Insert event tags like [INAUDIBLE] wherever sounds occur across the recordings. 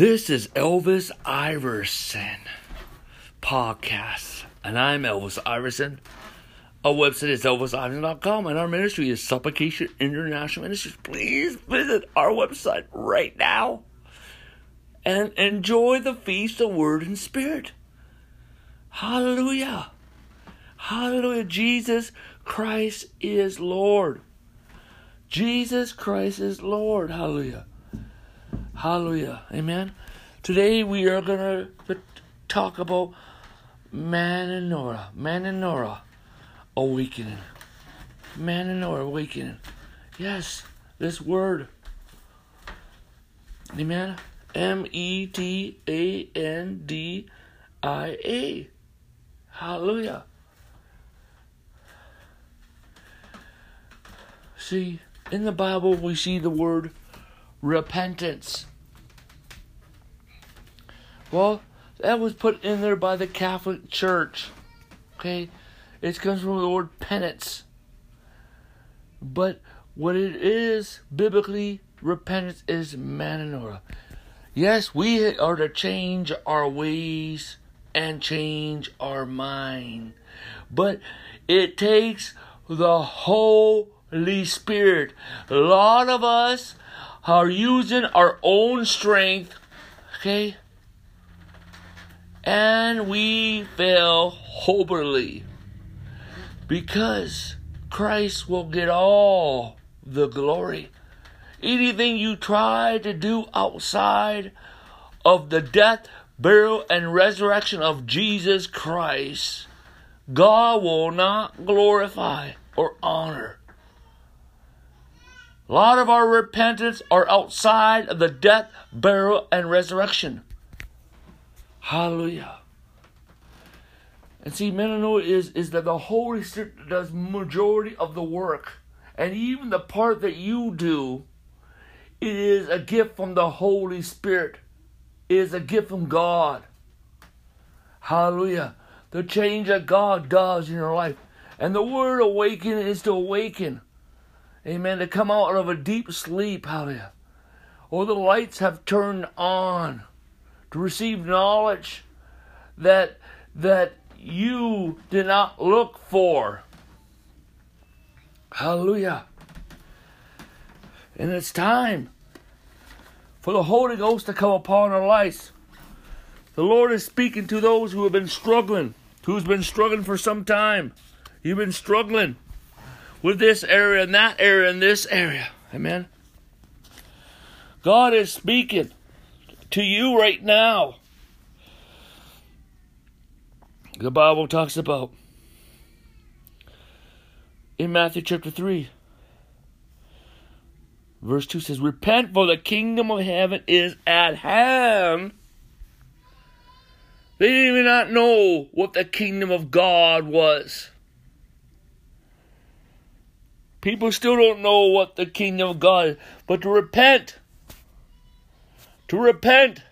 This is Elvis Iverson podcast, and I'm Elvis Iverson. Our website is elvisiverson.com, and our ministry is Supplication International Ministries. Please visit our website right now and enjoy the feast of Word and Spirit. Hallelujah! Hallelujah! Jesus Christ is Lord. Jesus Christ is Lord. Hallelujah. Hallelujah. Amen. Today we are going to talk about Metanoia. Metanoia awakening. Metanoia awakening. Yes, this word. Amen. M E T A N D I A. Hallelujah. See, in the Bible we see the word repentance. Well, that was put in there by the Catholic Church. Okay? It comes from the word penance. But what it is, biblically, repentance is metanoia. Yes, we are to change our ways and change our mind. But it takes the Holy Spirit. A lot of us are using our own strength, okay? And we fail horribly because Christ will get all the glory. Anything you try to do outside of the death, burial, and resurrection of Jesus Christ, God will not glorify or honor. A lot of our repentance are outside of the death, burial, and resurrection. Hallelujah. And see, metanoia is, is that the Holy Spirit does majority of the work. And even the part that you do, it is a gift from the Holy Spirit. It is a gift from God. Hallelujah. The change that God does in your life. And the word awaken is to awaken. Amen. To come out of a deep sleep. Hallelujah. Or the lights have turned on. To receive knowledge that that you did not look for. Hallelujah. And it's time for the Holy Ghost to come upon our lives. The Lord is speaking to those who have been struggling, who's been struggling for some time. You've been struggling with this area and that area and this area. Amen. God is speaking to you right now. The Bible talks about in Matthew chapter 3, verse 2 says, Repent, for the kingdom of heaven is at hand. They didn't even not know what the kingdom of God was. People still don't know what the kingdom of God is. But to repent, to repent.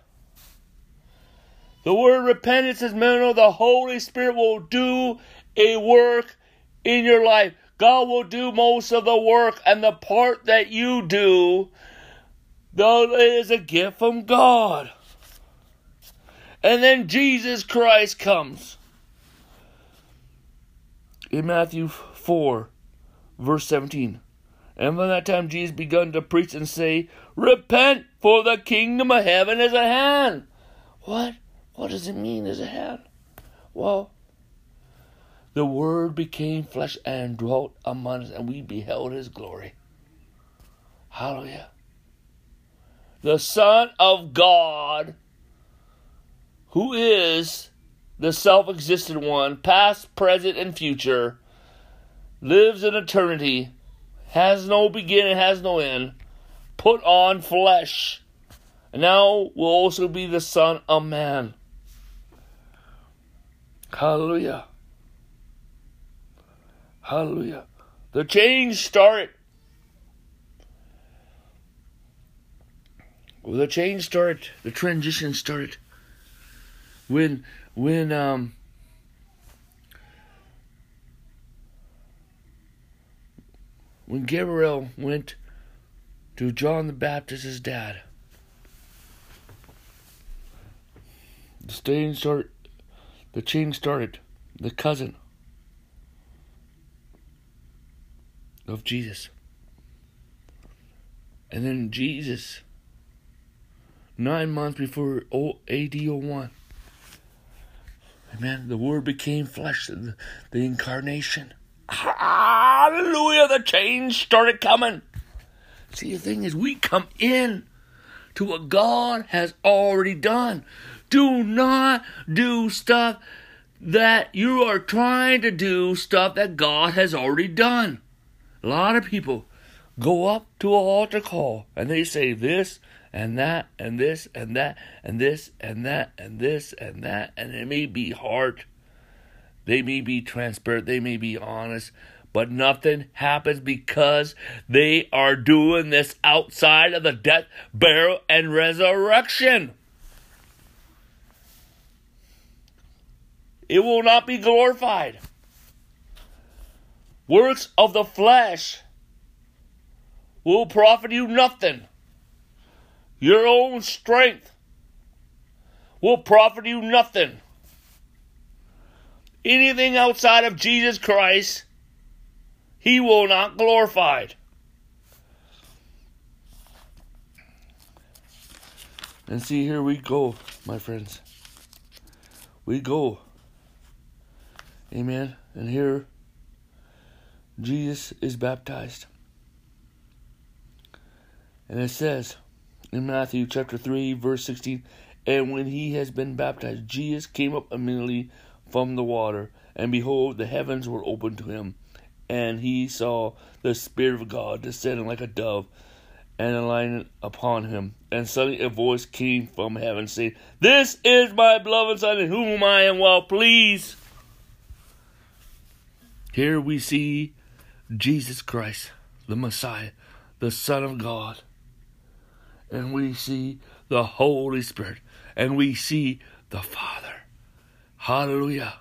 The word repentance is meant the Holy Spirit will do a work in your life. God will do most of the work, and the part that you do, though it is a gift from God. And then Jesus Christ comes. In Matthew 4, verse 17. And by that time Jesus begun to preach and say, Repent, for the kingdom of heaven is at hand. What? What does it mean is at hand? Well, the Word became flesh and dwelt among us, and we beheld His glory. Hallelujah. The Son of God, who is the self existent one, past, present, and future, lives in eternity, has no beginning, has no end, put on flesh, and now will also be the Son of Man. Hallelujah. Hallelujah. The change started. The change started. The transition started when when um when Gabriel went to John the Baptist's dad the stain the chain started. The cousin of Jesus. And then Jesus, nine months before AD 01, Amen. The Word became flesh, the, the incarnation. Hallelujah. The change started coming. See, the thing is, we come in to what God has already done. Do not do stuff that you are trying to do, stuff that God has already done. A lot of people go up to an altar call and they say this and that and this and that and this and that and this and that and it may be hard they may be transparent they may be honest but nothing happens because they are doing this outside of the death burial and resurrection. It will not be glorified. Works of the flesh will profit you nothing. Your own strength will profit you nothing. Anything outside of Jesus Christ, he will not glorified. And see, here we go, my friends. We go. Amen. And here, Jesus is baptized. And it says, in Matthew chapter 3, verse 16. And when he has been baptized, Jesus came up immediately from the water, and behold, the heavens were opened to him, and he saw the Spirit of God descending like a dove and alighting upon him. And suddenly a voice came from heaven, saying, This is my beloved Son, in whom I am well pleased. Here we see Jesus Christ, the Messiah, the Son of God and we see the Holy Spirit, and we see the Father. Hallelujah.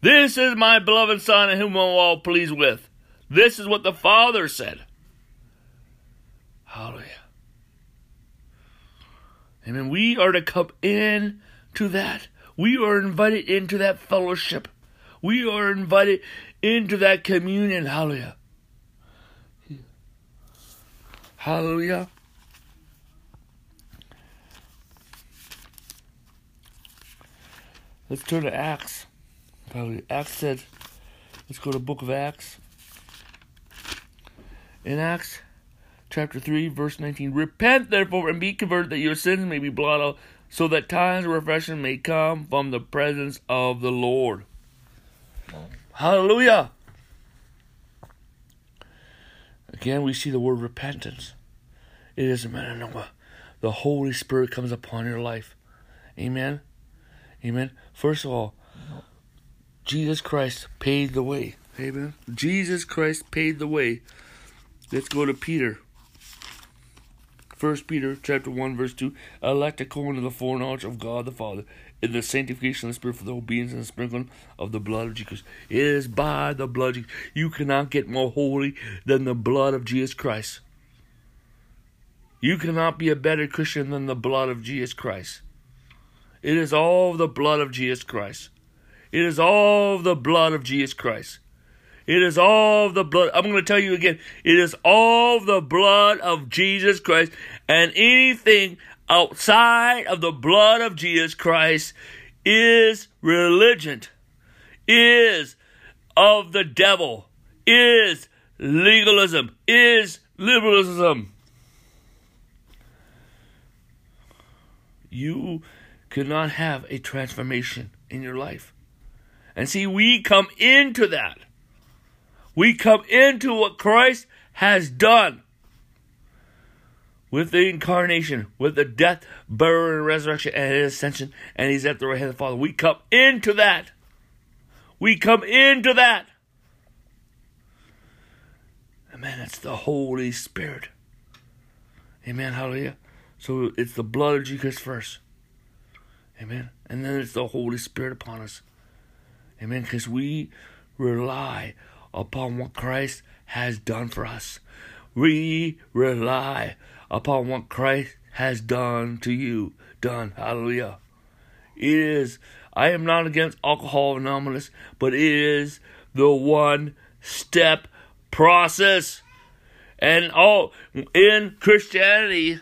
This is my beloved Son, in whom I'm well pleased with. This is what the Father said. Hallelujah. Amen. We are to come in to that. We are invited into that fellowship. We are invited into that communion. Hallelujah. Hallelujah. Let's turn to Acts. Probably Acts said, let's go to book of Acts. In Acts chapter 3, verse 19, Repent therefore and be converted that your sins may be blotted out, so that times of refreshing may come from the presence of the Lord. Hallelujah. Again, we see the word repentance. It is a of the Holy Spirit comes upon your life. Amen. Amen. First of all, Jesus Christ paid the way. Amen. Jesus Christ paid the way. Let's go to Peter. First Peter chapter one verse two. Elect according to the foreknowledge of God the Father in the sanctification of the Spirit for the obedience and the sprinkling of the blood of Jesus. It is by the blood. You cannot get more holy than the blood of Jesus Christ. You cannot be a better Christian than the blood of Jesus Christ. It is all the blood of Jesus Christ. It is all the blood of Jesus Christ. It is all the blood. I'm going to tell you again. It is all the blood of Jesus Christ. And anything outside of the blood of Jesus Christ is religion, is of the devil, is legalism, is liberalism. You cannot have a transformation in your life. And see, we come into that. We come into what Christ has done with the incarnation, with the death, burial, and resurrection, and his ascension, and he's at the right hand of the Father. We come into that. We come into that. Amen. It's the Holy Spirit. Amen. Hallelujah. So it's the blood of Jesus first. Amen. And then it's the Holy Spirit upon us. Amen. Because we rely upon what Christ has done for us. We rely upon what Christ has done to you. Done. Hallelujah. It is. I am not against alcohol anonymous, but it is the one step process. And all in Christianity,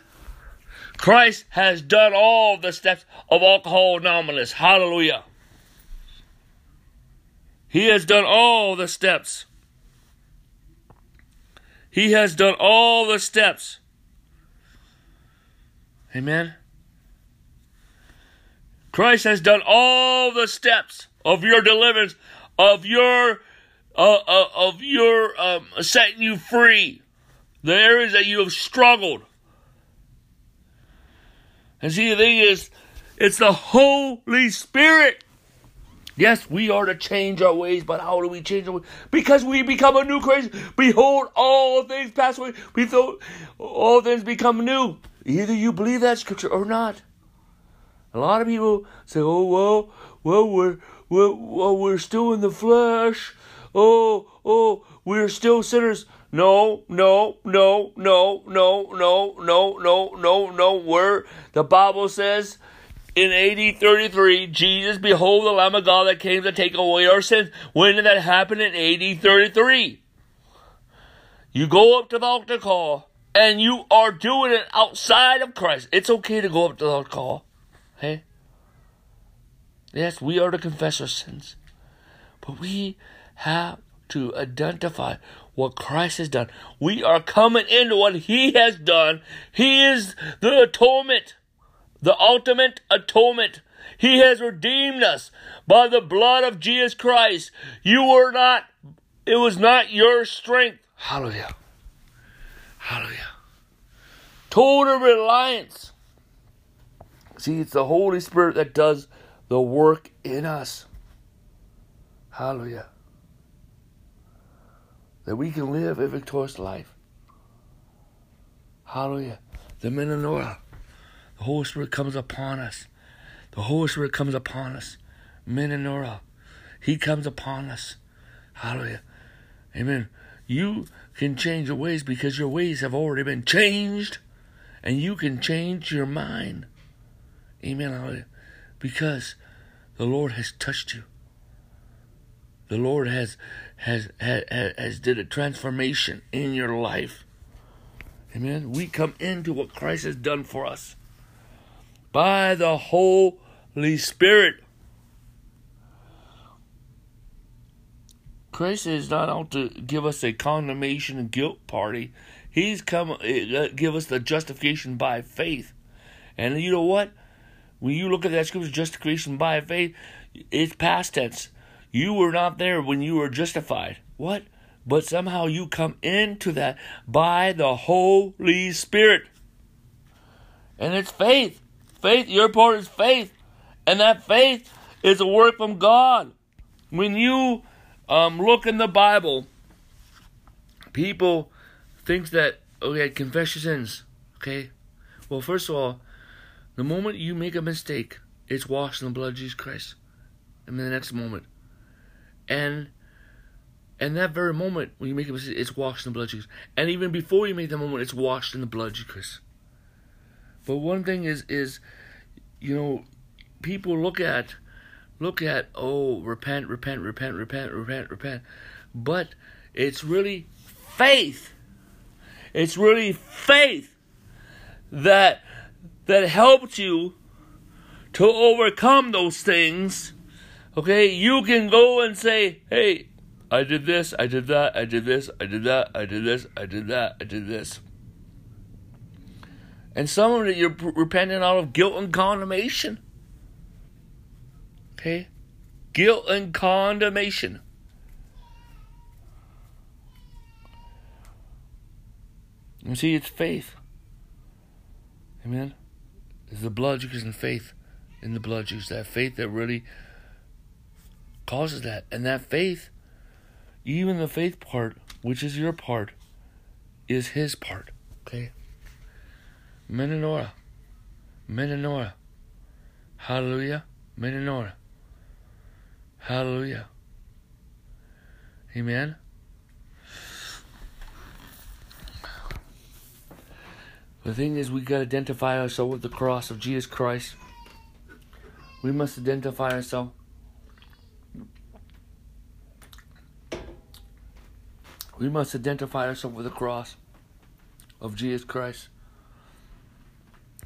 Christ has done all the steps of alcohol anonymous. Hallelujah. He has done all the steps. He has done all the steps. Amen. Christ has done all the steps of your deliverance, of your uh, uh, of your um, setting you free, the areas that you have struggled. And see, the thing is, it's the Holy Spirit. Yes, we are to change our ways, but how do we change our ways? Because we become a new creation. Behold, all things pass away. Behold, all things become new. Either you believe that scripture or not. A lot of people say, "Oh well, well we're we're well, we're still in the flesh. Oh oh, we're still sinners." No, no, no, no, no, no, no, no, no, no. Where the Bible says in AD 33, Jesus, behold the Lamb of God that came to take away our sins. When did that happen in AD 33? You go up to the altar call and you are doing it outside of Christ. It's okay to go up to the altar call. Hey? Yes, we are to confess our sins. But we have to identify what Christ has done. We are coming into what He has done. He is the atonement, the ultimate atonement. He has redeemed us by the blood of Jesus Christ. You were not, it was not your strength. Hallelujah. Hallelujah. Total reliance See, it's the Holy Spirit that does the work in us. Hallelujah. That we can live a victorious life. Hallelujah. The Metanoia. The Holy Spirit comes upon us. The Holy Spirit comes upon us. Metanoia. He comes upon us. Hallelujah. Amen. You can change your ways because your ways have already been changed. And you can change your mind. Amen. Hallelujah. Because the Lord has touched you. The Lord has has has, has did a transformation in your life. Amen. We come into what Christ has done for us by the Holy Spirit. Christ is not out to give us a condemnation and guilt party. He's come uh, give us the justification by faith. And you know what? When you look at that scripture, justification by faith, it's past tense. You were not there when you were justified. What? But somehow you come into that by the Holy Spirit. And it's faith. Faith, your part is faith. And that faith is a work from God. When you um, look in the Bible, people think that, okay, confess your sins. Okay? Well, first of all, the moment you make a mistake, it's washed in the blood of Jesus Christ. And the next moment. And and that very moment when you make a mistake, it's washed in the blood Jesus. And even before you make that moment, it's washed in the blood Jesus But one thing is is you know, people look at look at oh repent, repent, repent, repent, repent, repent. But it's really faith. It's really faith that that helped you to overcome those things, okay, you can go and say, hey, I did this, I did that, I did this, I did that, I did this, I did that, I did this. And some of it you're repenting out of guilt and condemnation. Okay? Guilt and condemnation. You see, it's faith. Amen is the blood juice and faith in the blood juice. That faith that really causes that. And that faith, even the faith part, which is your part, is his part. Okay? Metanoia. Metanoia. Hallelujah. Metanoia. Hallelujah. Amen. The thing is, we got to identify ourselves with the cross of Jesus Christ. We must identify ourselves. We must identify ourselves with the cross of Jesus Christ.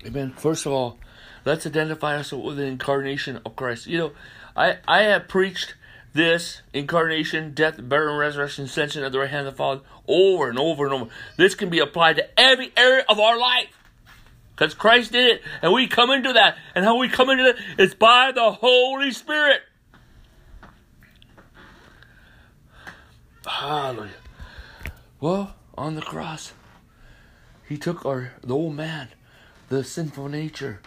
Amen. First of all, let's identify ourselves with the incarnation of Christ. You know, I, I have preached this incarnation, death, burial, resurrection, ascension at the right hand of the Father over and over and over. This can be applied to every area of our life. Because Christ did it, and we come into that. And how we come into it is by the Holy Spirit. Hallelujah. Well, on the cross, He took our the old man, the sinful nature,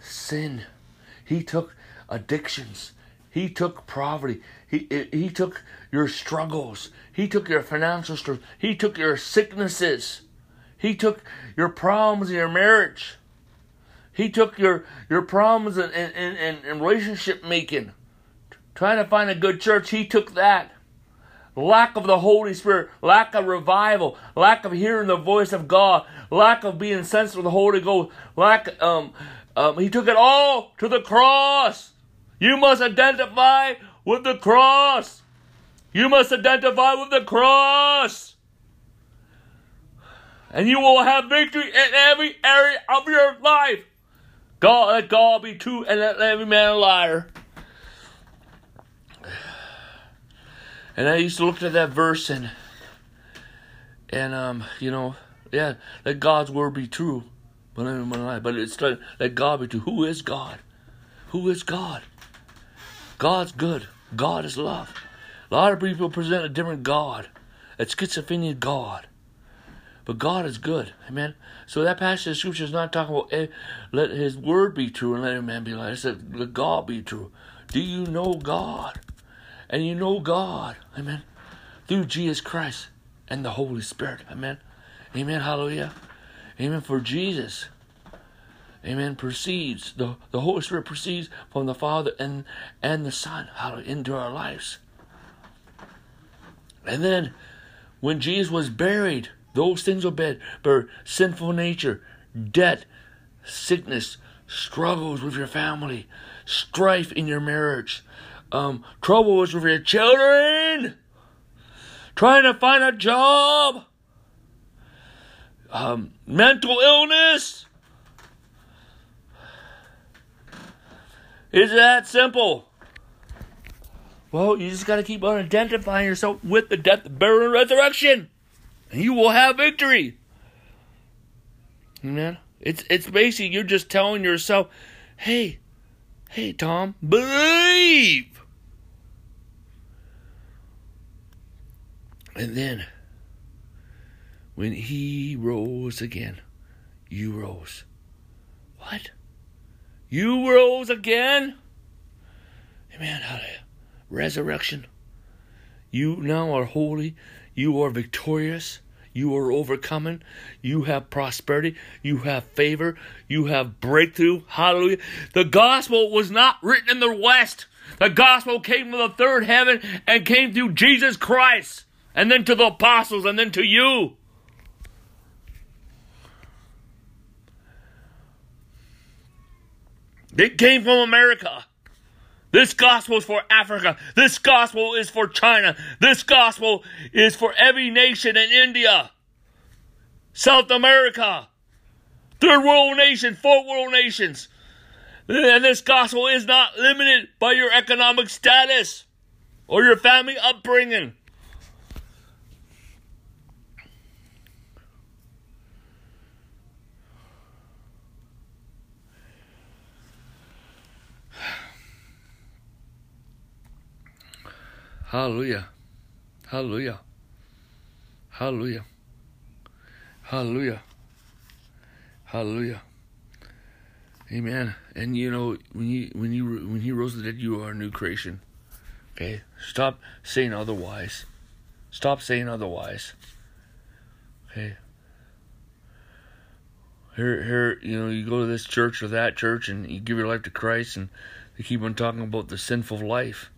sin. He took addictions. He took poverty. He, he took your struggles. He took your financial struggles. He took your sicknesses. He took your problems in your marriage. He took your, your problems in, in, in, in relationship making. Trying to find a good church, he took that. Lack of the Holy Spirit, lack of revival, lack of hearing the voice of God, lack of being sensitive to the Holy Ghost, lack um, um he took it all to the cross. You must identify with the cross. You must identify with the cross and you will have victory in every area of your life. God, let God be true and let every man a liar. And I used to look at that verse and and um, you know, yeah, let God's word be true, but every man a liar. But it's like, let God be true. Who is God? Who is God? God's good. God is love. A lot of people present a different God, a schizophrenic God. But God is good. Amen. So that passage of scripture is not talking about eh, let his word be true and let a man be lied. It said let God be true. Do you know God? And you know God. Amen. Through Jesus Christ and the Holy Spirit. Amen. Amen. Hallelujah. Amen. For Jesus. Amen. Proceeds. The, the Holy Spirit proceeds from the Father and, and the Son. Hallelujah. Into our lives. And then when Jesus was buried, those things will be for sinful nature, debt, sickness, struggles with your family, strife in your marriage, um, troubles with your children, trying to find a job, um, mental illness. Is that simple? Well, you just got to keep on identifying yourself with the death, burial, and resurrection and you will have victory. Amen. It's it's basically you're just telling yourself, hey, hey Tom, believe. And then when he rose again, you rose. What? You rose again? Amen. Hallelujah. Resurrection. You now are holy. You are victorious. You are overcoming. You have prosperity. You have favor. You have breakthrough. Hallelujah. The gospel was not written in the West. The gospel came from the third heaven and came through Jesus Christ. And then to the apostles and then to you. It came from America. This gospel is for Africa. This gospel is for China. This gospel is for every nation in India, South America, third world nation, fourth world nations. And this gospel is not limited by your economic status or your family upbringing. Hallelujah. Hallelujah. Hallelujah. Hallelujah. Hallelujah. Amen. And you know when you when you when he rose the dead, you are a new creation. Okay. Stop saying otherwise. Stop saying otherwise. Okay. Here, here, you know, you go to this church or that church, and you give your life to Christ, and they keep on talking about the sinful life.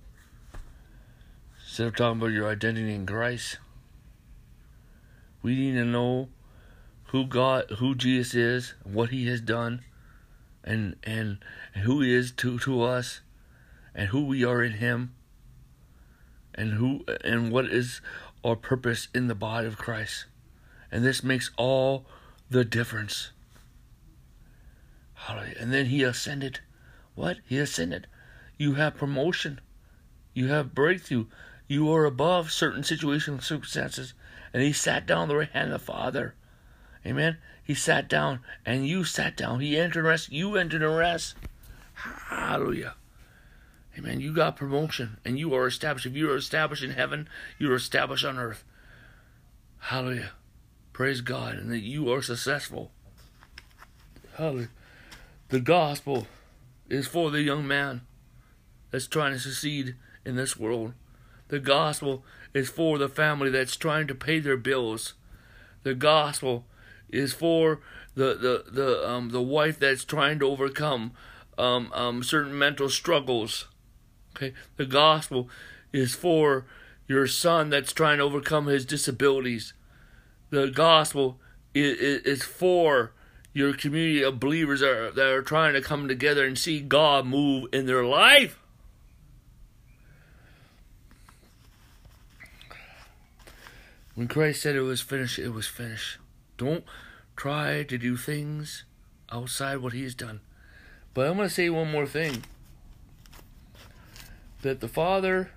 Instead of talking about your identity in Christ, we need to know who God, who Jesus is, what He has done, and and who he is to to us and who we are in him and who and what is our purpose in the body of Christ. And this makes all the difference. Hallelujah. And then he ascended. What? He ascended. You have promotion. You have breakthrough. You are above certain situations and circumstances. And he sat down the right hand of the Father. Amen. He sat down and you sat down. He entered rest. You entered rest. Hallelujah. Amen. You got promotion and you are established. If you are established in heaven, you are established on earth. Hallelujah. Praise God. And that you are successful. Hallelujah. The gospel is for the young man that's trying to succeed in this world. The gospel is for the family that's trying to pay their bills. The gospel is for the the the um the wife that's trying to overcome um um certain mental struggles. Okay, the gospel is for your son that's trying to overcome his disabilities. The gospel is, is for your community of believers that are, that are trying to come together and see God move in their life. When Christ said it was finished, it was finished. Don't try to do things outside what He has done. But I'm going to say one more thing that the Father,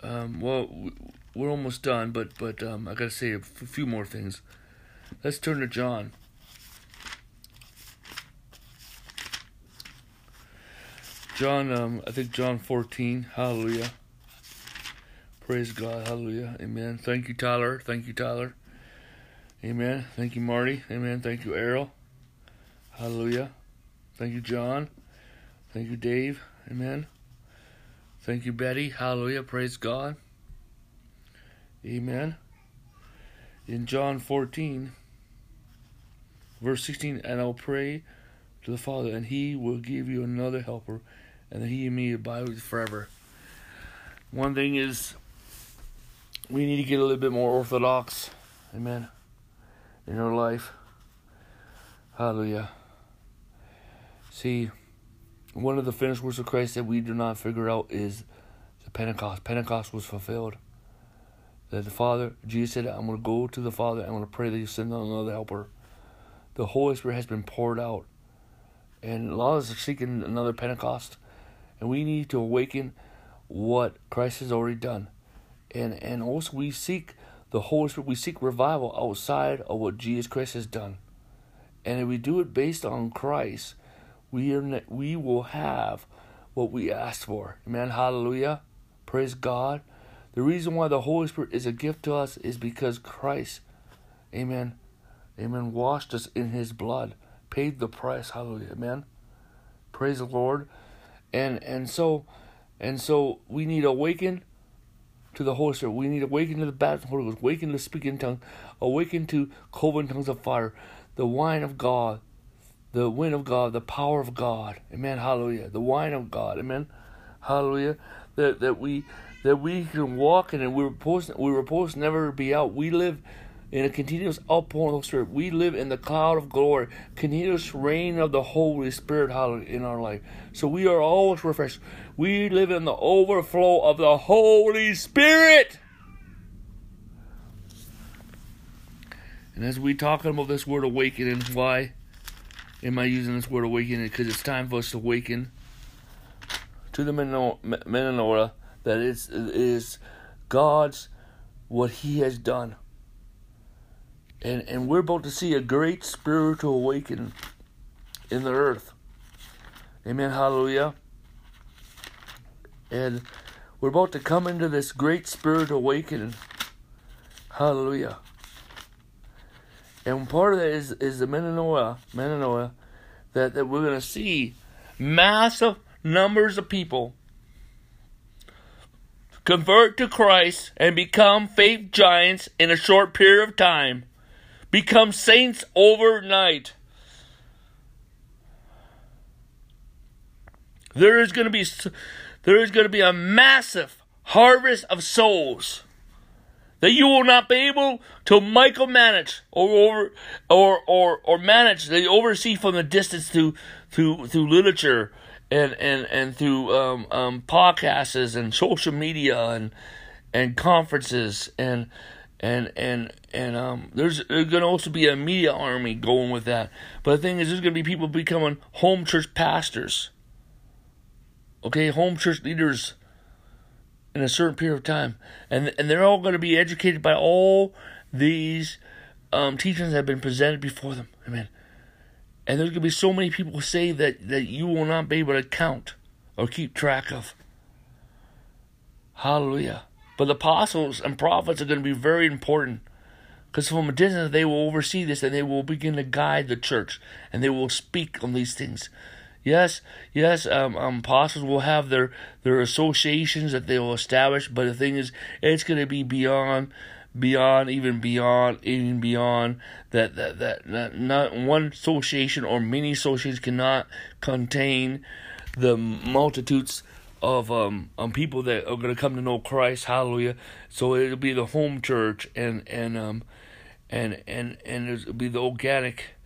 um, well, we're almost done, but but um, I got to say a few more things. Let's turn to John. John, um, I think John 14. Hallelujah. Praise God. Hallelujah. Amen. Thank you, Tyler. Thank you, Tyler. Amen. Thank you, Marty. Amen. Thank you, Errol. Hallelujah. Thank you, John. Thank you, Dave. Amen. Thank you, Betty. Hallelujah. Praise God. Amen. In John 14, verse 16, and I'll pray to the Father, and he will give you another helper, and he and me abide with forever. One thing is, we need to get a little bit more orthodox. Amen. In our life. Hallelujah. See, one of the finished works of Christ that we do not figure out is the Pentecost. Pentecost was fulfilled. That the Father, Jesus said, I'm going to go to the Father, I'm going to pray that you send another helper. The Holy Spirit has been poured out. And a lot of us are seeking another Pentecost. And we need to awaken what Christ has already done. And and also we seek the Holy Spirit, we seek revival outside of what Jesus Christ has done. And if we do it based on Christ, we are we will have what we asked for. Amen. Hallelujah. Praise God. The reason why the Holy Spirit is a gift to us is because Christ, Amen. Amen. Washed us in His blood, paid the price. Hallelujah. Amen. Praise the Lord. And and so and so we need to awaken to the Holy Spirit. We need to awaken to the baptism of the Holy Ghost, awaken to speak in tongues, awaken to cloven tongues of fire, the wine of God, the wind of God, the power of God. Amen. Hallelujah. The wine of God. Amen. Hallelujah. That that we that we can walk in and we were supposed we were supposed never be out. We live in a continuous outpouring of the Spirit. We live in the cloud of glory, continuous reign of the Holy Spirit in our life. So we are always refreshed. We live in the overflow of the Holy Spirit. And as we talking about this word awakening, why am I using this word awakening? Because it's time for us to awaken to the metanoia that it is God's what He has done. And, and we're about to see a great spiritual awakening in the earth. Amen. Hallelujah. And we're about to come into this great spiritual awakening. Hallelujah. And part of that is, is the metanoia that, that we're going to see massive numbers of people convert to Christ and become faith giants in a short period of time, become saints overnight. There is going to be there is going to be a massive harvest of souls that you will not be able to micromanage or over or or or manage they oversee from the distance through through through literature and and and through um, um, podcasts and social media and and conferences and and and and um there's there's gonna also be a media army going with that. But the thing is there's gonna be people becoming home church pastors. Okay, home church leaders in a certain period of time. And and they're all gonna be educated by all these um teachings that have been presented before them. Amen. And there's gonna be so many people say that, that you will not be able to count or keep track of. Hallelujah. But the apostles and prophets are going to be very important because from a distance they will oversee this and they will begin to guide the church and they will speak on these things. Yes, yes, um, um, apostles will have their, their associations that they will establish, but the thing is, it's going to be beyond, beyond, even beyond, even beyond that, that, that, that not one association or many associations cannot contain the multitudes of um, um people that are going to come to know Christ. Hallelujah. So it'll be the home church and and um and and and it'll be the organic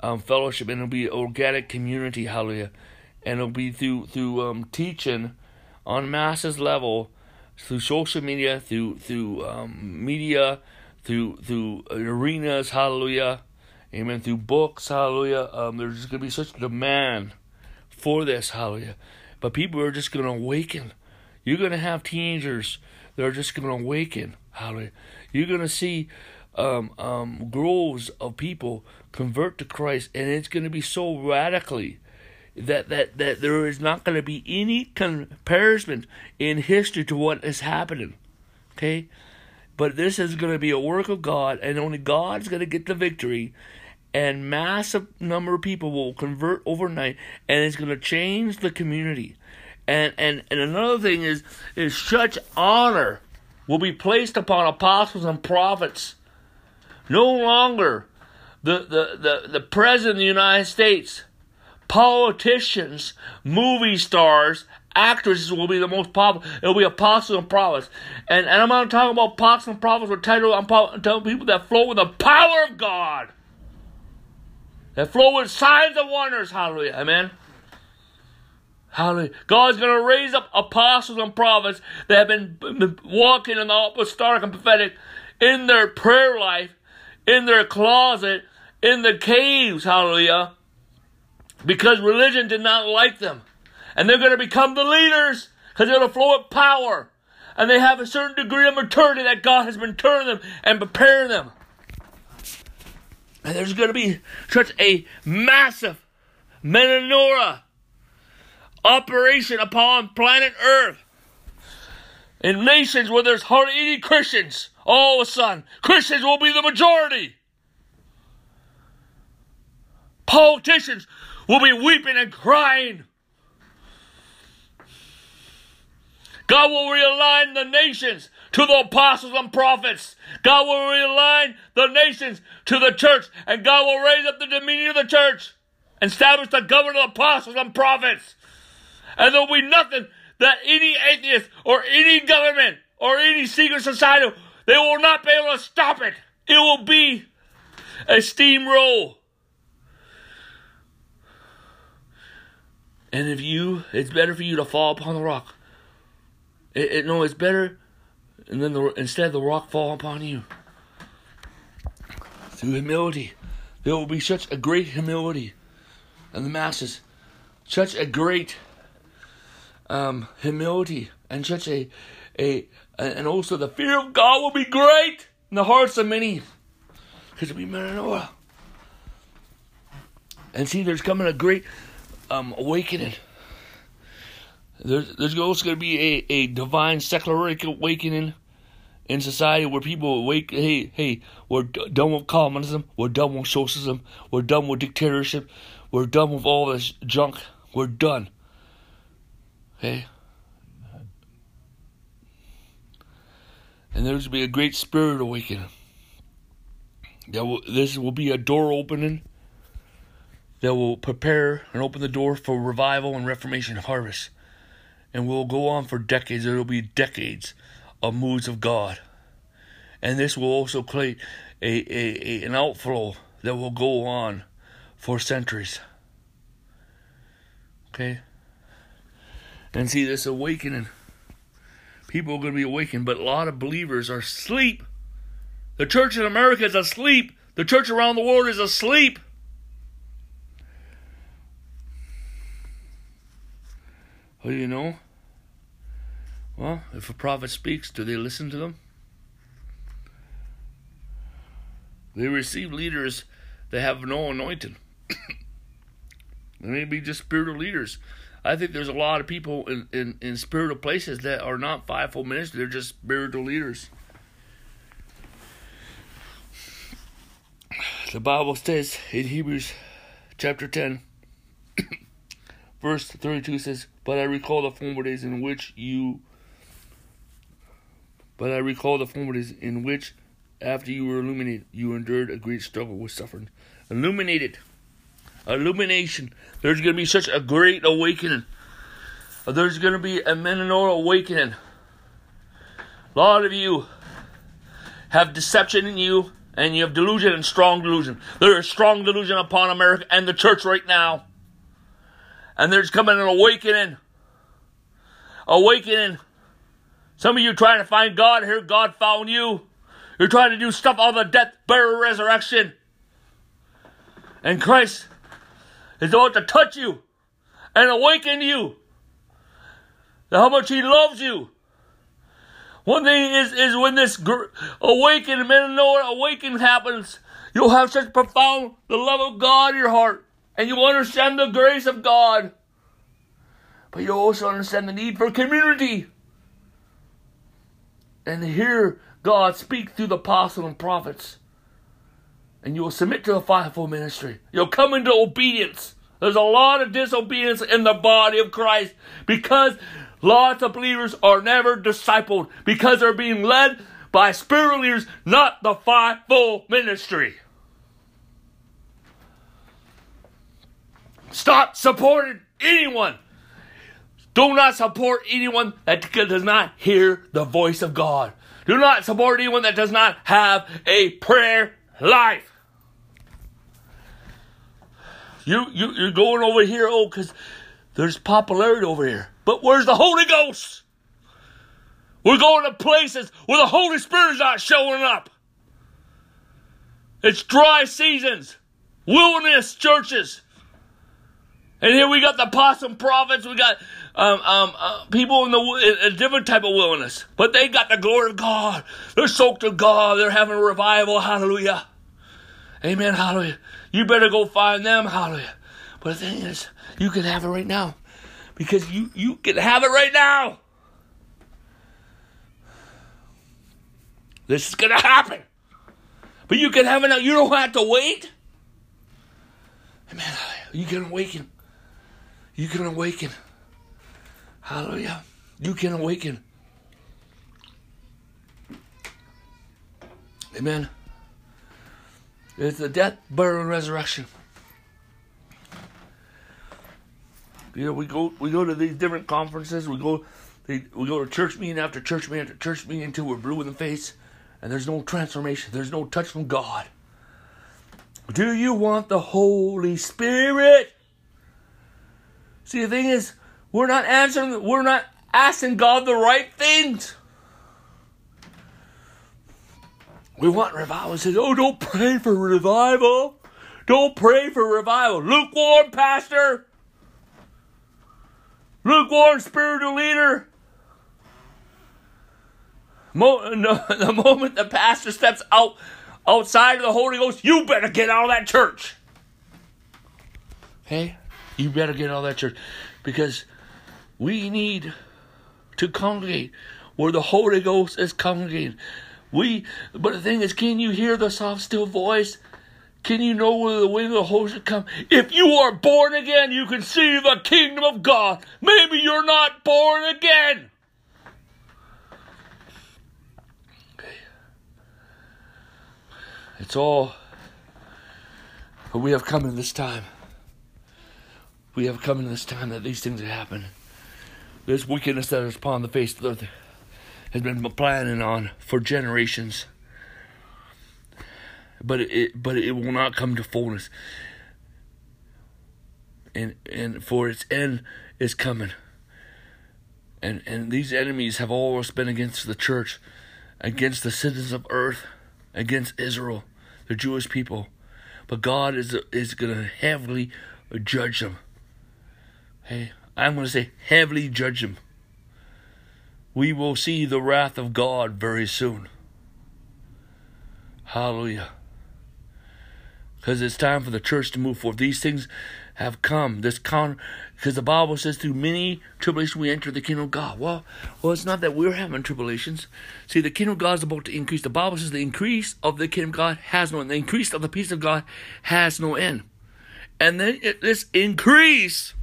um fellowship and it'll be organic community. Hallelujah. And it'll be through through um teaching on masses level through social media through through um media through through arenas hallelujah amen through books hallelujah um there's going to be such demand for this hallelujah but people are just going to awaken. You're going to have teenagers that are just going to awaken. Hallelujah. You're going to see um, um, groves of people convert to Christ, and it's going to be so radically that, that, that there is not going to be any comparison in history to what is happening. Okay? But this is going to be a work of God, and only God's going to get the victory and massive number of people will convert overnight and it's going to change the community and and and another thing is is such honor will be placed upon apostles and prophets no longer the the the, the president of the united states politicians movie stars actresses will be the most popular. It'll be apostles and prophets. And, and I'm not talking about apostles and prophets with title. I'm telling people that flow with the power of God that flow with signs and wonders. Hallelujah. Amen. Hallelujah. God's going to raise up apostles and prophets that have been, walking in the apostolic and prophetic in their prayer life, in their closet, in the caves. Hallelujah. Because religion did not like them. And they're going to become the leaders because they're going to flow with power. And they have a certain degree of maturity that God has been turning them and preparing them. And there's going to be such a massive metanoia operation upon planet Earth. In nations where there's hardly any Christians, all of a sudden, Christians will be the majority. Politicians will be weeping and crying. God will realign the nations to the apostles and prophets. God will realign the nations to the church, and God will raise up the dominion of the church and establish the government of apostles and prophets. And there will be nothing that any atheist or any government or any secret society, they will not be able to stop it. It will be a steamroll. And if you, it's better for you to fall upon the rock. It, it, no, it's better and then the, instead the rock fall upon you. Through humility, there will be such a great humility and the masses, such a great um, humility, and such a, a and also the fear of God will be great in the hearts of many, because be Noah. And see, there's coming a great um, awakening. There's, there's also going to be a, a divine secular awakening in society where people awake. Hey, hey, we're d- done with communism. We're done with socialism. We're done with dictatorship. We're done with all this junk. We're done. Okay? And there's going to be a great spirit awakening. That will, this will be a door opening that will prepare and open the door for revival and reformation of harvest and will go on for decades. Will be decades of moods of God. And this will also create a, a, a, an outflow that will go on for centuries. Okay? And see, this awakening, people are going to be awakened, but a lot of believers are asleep. The church in America is asleep. The church around the world is asleep. Well, you know, well, if a prophet speaks, do they listen to them? They receive leaders that have no anointing. [COUGHS] they may be just spiritual leaders. I think there's a lot of people in, in, in spiritual places that are not fivefold ministers, they're just spiritual leaders. The Bible says in Hebrews chapter 10, verse 32 says, But I recall the former days in which you but I recall the former days in which after you were illuminated, you endured a great struggle with suffering. Illuminated. Illumination. There's going to be such a great awakening. There's going to be a metanoia awakening. A lot of you have deception in you, and you have delusion and strong delusion. There is strong delusion upon America and the church right now. And there's coming an awakening. Awakening. Some of you trying to find God here, God found you. You're trying to do stuff on the death, burial, resurrection. And Christ is about to touch you and awaken you. How much He loves you. One thing is, is when this gr- awakening, metanoia awakening happens, you'll have such profound the love of God in your heart, and you'll understand the grace of God. But you'll also understand the need for community. And hear God speak through the apostles and prophets. And you will submit to the fivefold ministry. You'll come into obedience. There's a lot of disobedience in the body of Christ because lots of believers are never discipled because they're being led by spiritual leaders, not the fivefold ministry. Stop supporting anyone. Do not support anyone that does not hear the voice of God. Do not support anyone that does not have a prayer life. You, you, you're going over here, oh, because there's popularity over here. But where's the Holy Ghost? We're going to places where the Holy Spirit is not showing up. It's dry seasons, wilderness churches. And here we got the possum prophets, we got um, um, uh, people in the in a different type of wilderness, but they got the glory of God. They're soaked in God. They're having a revival. Hallelujah. Amen. Hallelujah. You better go find them. Hallelujah. But the thing is, you can have it right now. Because you, you can have it right now. This is to happen. But you can have it now. You don't have to wait. Amen. You can awaken. You can awaken. Hallelujah. You can awaken. Amen. It's the death, burial, and resurrection. You know, we go we go to these different conferences. We go they, we go to church meeting after church meeting after church meeting until we're blue in the face, and there's no transformation. There's no touch from God. Do you want the Holy Spirit? See, the thing is, we're not answering. We're not asking God the right things. We want revival. He says, Oh, don't pray for revival. Don't pray for revival. Lukewarm pastor. Lukewarm spiritual leader. Mo- [LAUGHS] no, the moment the pastor steps out outside of the Holy Ghost, you better get out of that church. Okay? You better get of that church. Because we need to congregate where the Holy Ghost is congregating. We, but the thing is, can you hear the soft, still voice? Can you know where the wind of the Holy Ghost come? If you are born again, you can see the kingdom of God. Maybe you're not born again. It's all, but we have come in this time. We have come in this time that these things have happened. This wickedness that is upon the face of the earth has been planning on for generations. but it but it will not come to fullness. And and for its end is coming. And and these enemies have always been against the church, against the citizens of earth, against Israel, the Jewish people. But God is is gonna heavily judge them. Hey, I'm gonna say heavily judge them. We will see the wrath of God very soon. Hallelujah. Because it's time for the church to move forward. These things have come. This because the Bible says through many tribulations we enter the kingdom of God. Well, well, it's not that we're having tribulations. See, the kingdom of God is about to increase. The Bible says the increase of the kingdom of God has no end. The increase of the peace of God has no end. And then it, this increase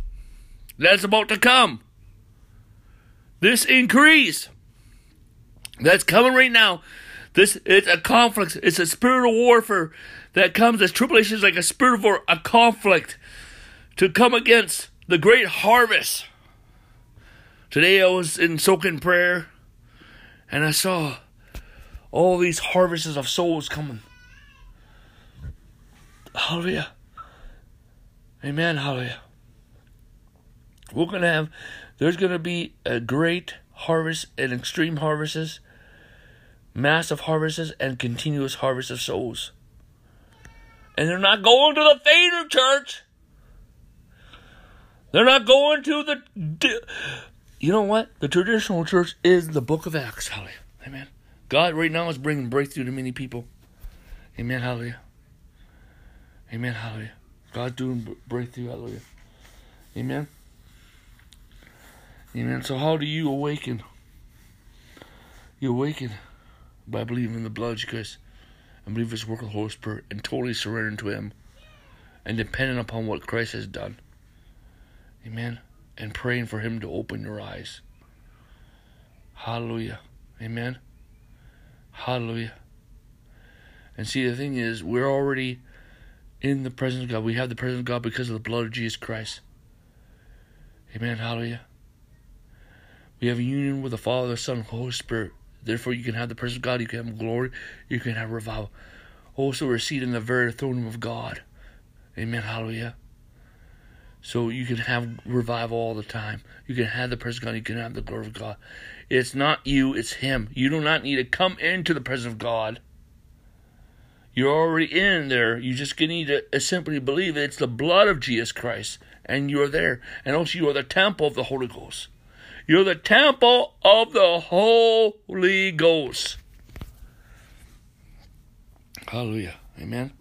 that's about to come. This increase that's coming right now this it's a conflict. It's a spiritual warfare that comes as tribulation is like a spirit war, a conflict to come against the great harvest. Today I was in soaking prayer and I saw all these harvests of souls coming. Hallelujah. Amen. Hallelujah. We're going to have, there's going to be a great harvest and extreme harvests massive harvests and continuous harvest of souls. And they're not going to the theater church. They're not going to the. You know what? The traditional church is the book of Acts. Hallelujah. Amen. God right now is bringing breakthrough to many people. Amen. Hallelujah. Amen. Hallelujah. God doing breakthrough. Hallelujah. Amen. Amen. So, how do you awaken? You awaken by believing in the blood of Jesus and believe His work of the Holy Spirit and totally surrendering to Him and depending upon what Christ has done. Amen. And praying for Him to open your eyes. Hallelujah. Amen. Hallelujah. And see, the thing is, we're already in the presence of God. We have the presence of God because of the blood of Jesus Christ. Amen. Hallelujah. We have a union with the Father, the Son, Holy Spirit. Therefore, you can have the presence of God, you can have glory, you can have revival. Also, we're seated in the very throne of God. Amen. Hallelujah. So you can have revival all the time. You can have the presence of God. You can have the glory of God. It's not you, it's Him. You do not need to come into the presence of God. You're already in there. You just need to simply believe it. it's the blood of Jesus Christ, and you are there. And also, you are the temple of the Holy Ghost. You're the temple of the Holy Ghost. Hallelujah. Amen.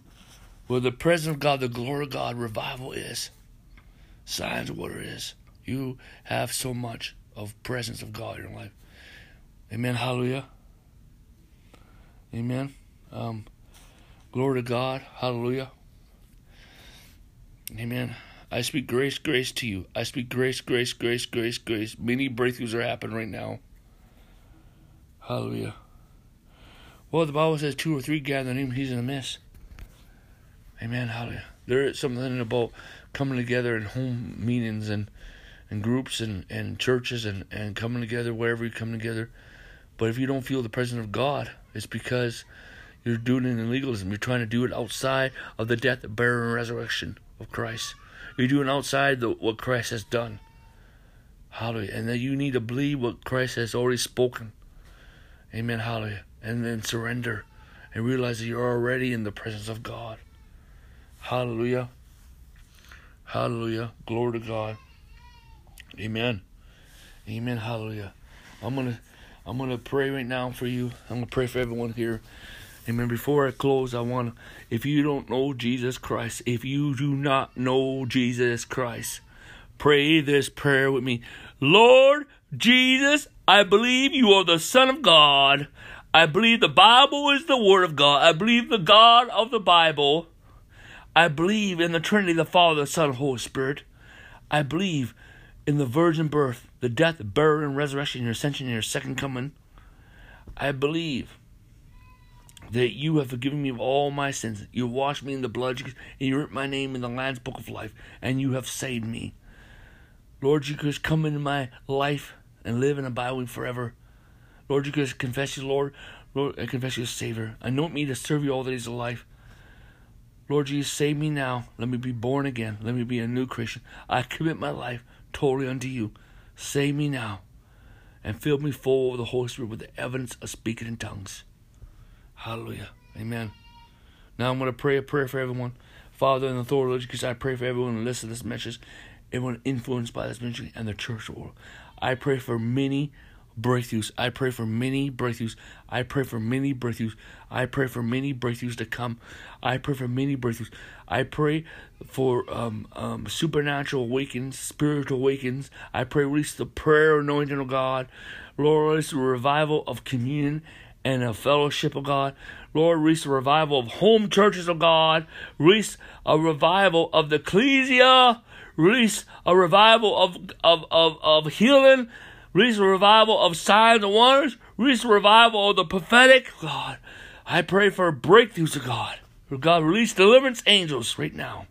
Where the presence of God, the glory of God, revival is. Signs of what it is. You have so much of presence of God in your life. Amen. Hallelujah. Amen. Um, glory to God. Hallelujah. Amen. I speak grace, grace to you. I speak grace, grace, grace, grace, grace. Many breakthroughs are happening right now. Hallelujah. Well, the Bible says two or three gather in him, he's in the midst. Amen. Hallelujah. There is something about coming together in home meetings and, and groups and, and churches and, and coming together wherever you come together. But if you don't feel the presence of God, it's because you're doing it in legalism. You're trying to do it outside of the death, burial, and resurrection of Christ. You're doing outside the, what Christ has done. Hallelujah. And then you need to believe what Christ has already spoken. Amen. Hallelujah. And then surrender and realize that you're already in the presence of God. Hallelujah. Hallelujah. Glory to God. Amen. Amen. Hallelujah. I'm gonna I'm gonna pray right now for you. I'm gonna pray for everyone here. Amen. Before I close, I want to, if you don't know Jesus Christ, if you do not know Jesus Christ, pray this prayer with me. Lord Jesus, I believe you are the Son of God. I believe the Bible is the Word of God. I believe the God of the Bible. I believe in the Trinity, the Father, the Son, and Holy Spirit. I believe in the virgin birth, the death, burial, and resurrection, your ascension, and your second coming. I believe that you have forgiven me of all my sins. You washed me in the blood, and you wrote my name in the Lamb's Book of Life, and you have saved me. Lord Jesus, come into my life and live and abide with me forever. Lord Jesus, confess you, Lord. Lord, I confess you as Savior. Anoint me to serve you all the days of life. Lord Jesus, save me now. Let me be born again. Let me be a new Christian. I commit my life totally unto you. Save me now and fill me full of the Holy Spirit with the evidence of speaking in tongues. Hallelujah. Amen. Now I'm going to pray a prayer for everyone. Father, in the authority because I pray for everyone who listens to this message, everyone influenced by this ministry and the church world. I pray for many breakthroughs. I pray for many breakthroughs. I pray for many breakthroughs. I pray for many breakthroughs to come. I pray for many breakthroughs. I pray for um, um, supernatural awakens, spiritual awakens. I pray release the prayer anointing of God. Lord, release the revival of communion and a fellowship of God. Lord, release a revival of home churches of God. Release a revival of the ecclesia. Release a revival of, of, of, of healing Release a revival of signs and wonders. Release a revival of the prophetic. God, I pray for breakthroughs of God. God, release deliverance angels right now.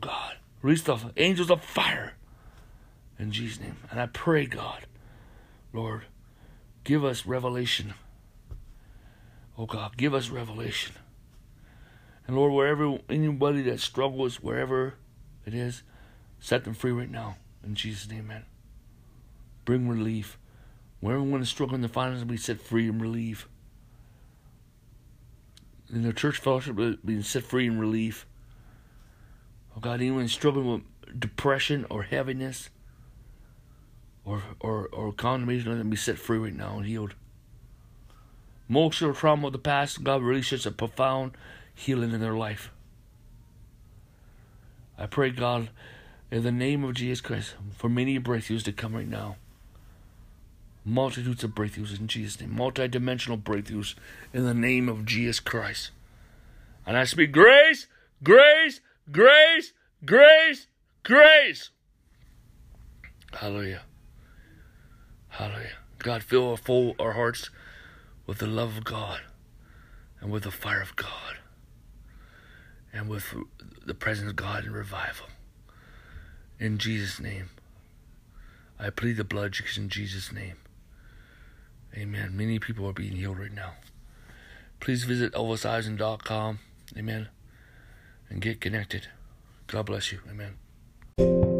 God, release the angels of fire in Jesus' name. And I pray, God, Lord, give us revelation. Oh God, give us revelation. And Lord, wherever anybody that struggles, wherever it is, set them free right now. In Jesus' name, amen bring relief. Where everyone is struggling to finances, be set free and relief. In the church fellowship, being set free and relief. Oh God, anyone struggling with depression or heaviness or or or condemnation, let them be set free right now and healed. Emotional trauma of the past, God releases a profound healing in their life. I pray, God, in the name of Jesus Christ, for many breakthroughs to come right now multitudes of breakthroughs in Jesus' name, multi-dimensional breakthroughs in the name of Jesus Christ. And I speak grace, grace, grace, grace, grace. Hallelujah. Hallelujah. God, fill our, full, our hearts with the love of God and with the fire of God and with the presence of God in revival. In Jesus' name. I plead the blood in Jesus' name. Amen. Many people are being healed right now. Please visit elviseisen.com. Amen. And get connected. God bless you. Amen.